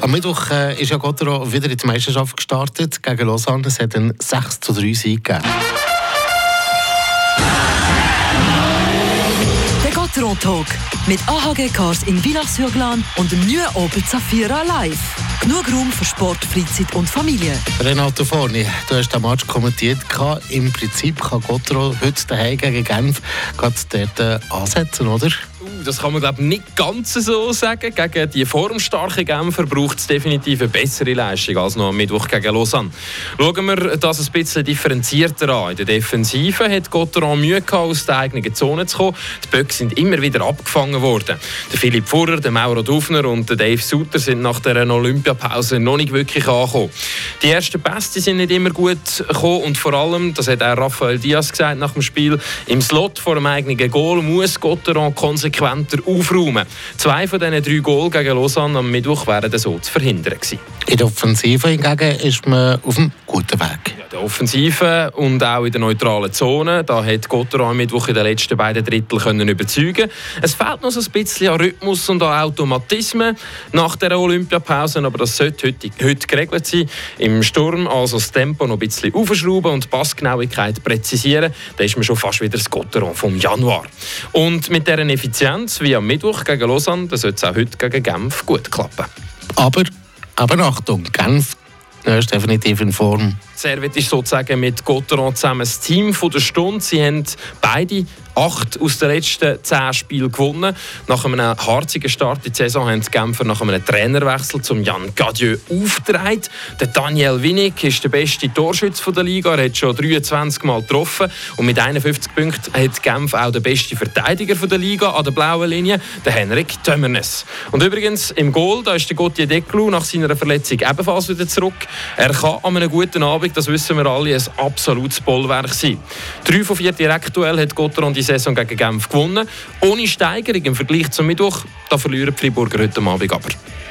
Am Mittwoch äh, ist ja Gottero wieder in die Meisterschaft gestartet gegen Lausanne. Es hat einen 6 zu 3 Sieg gegeben. Der Gotteron Talk mit AHG Cars in Villach-sur-Glane und dem neuen Opel Zafira Live. Genug Raum für Sport, Freizeit und Familie. Renato Forni, du hast den Match kommentiert. Im Prinzip kann Gottero heute daheim gegen Genf gerade dort äh, ansetzen, oder? Das kann man glaube nicht ganz so sagen. Gegen die formstarken Genfer braucht es definitiv eine bessere Leistung als noch am Mittwoch gegen Lausanne. Schauen wir das ein bisschen differenzierter an. In der Defensive hat Gotteron Mühe gehabt, aus der eigenen Zone zu kommen. Die Böcke sind immer wieder abgefangen worden. Der Philipp Furrer, der Mauro Dufner und der Dave Sutter sind nach der Olympiapause noch nicht wirklich angekommen. Die ersten Pässe sind nicht immer gut gekommen und vor allem, das hat auch Rafael Diaz gesagt nach dem Spiel, im Slot vor dem eigenen Goal muss Gotteron konsequent konsequenter aufräumen. Zwei von diesen drei Goals gegen Lausanne am Mittwoch wären so zu verhindern gewesen. In der Offensive hingegen ist man auf einem guten Weg. Der Offensive und auch in der neutralen Zone, da hat Gotteron am Mittwoch in den letzten beiden Drittel können überzeugen. Es fehlt noch so ein bisschen an Rhythmus und an Automatismen nach der Olympiapause, aber das sollte heute, heute geregelt sein. Im Sturm also das Tempo noch ein bisschen aufschrauben und die Passgenauigkeit präzisieren, dann ist man schon fast wieder das Gotteron vom Januar. Und mit dieser Effizienz wie am Mittwoch gegen Lausanne, dann sollte es auch heute gegen Genf gut klappen. Aber, aber Achtung, Genf ist definitiv in Form. Servet ist sozusagen mit Gotteron zusammen das Team der Stunde. Sie haben beide acht aus den letzten zehn Spielen gewonnen. Nach einem harzigen Start in die Saison haben die Genfer nach einem Trainerwechsel zum Jan Gadieu aufgetragen. Der Daniel Winnig ist der beste Torschütze der Liga. Er hat schon 23 Mal getroffen und mit 51 Punkten hat Genf auch den besten Verteidiger der Liga an der blauen Linie, der Henrik Tömmernes. Und übrigens im Goal, da ist der Gauthier Declou nach seiner Verletzung ebenfalls wieder zurück. Er kann an einem guten Abend, das wissen wir alle, ein absolutes Bollwerk sein. Drei von vier Direktuell hat Gotteron die Saison gegen Genf gewonnen. Ohne Steigerung im Vergleich zum Mittwoch. Da verlieren die Friburger heute Abend aber.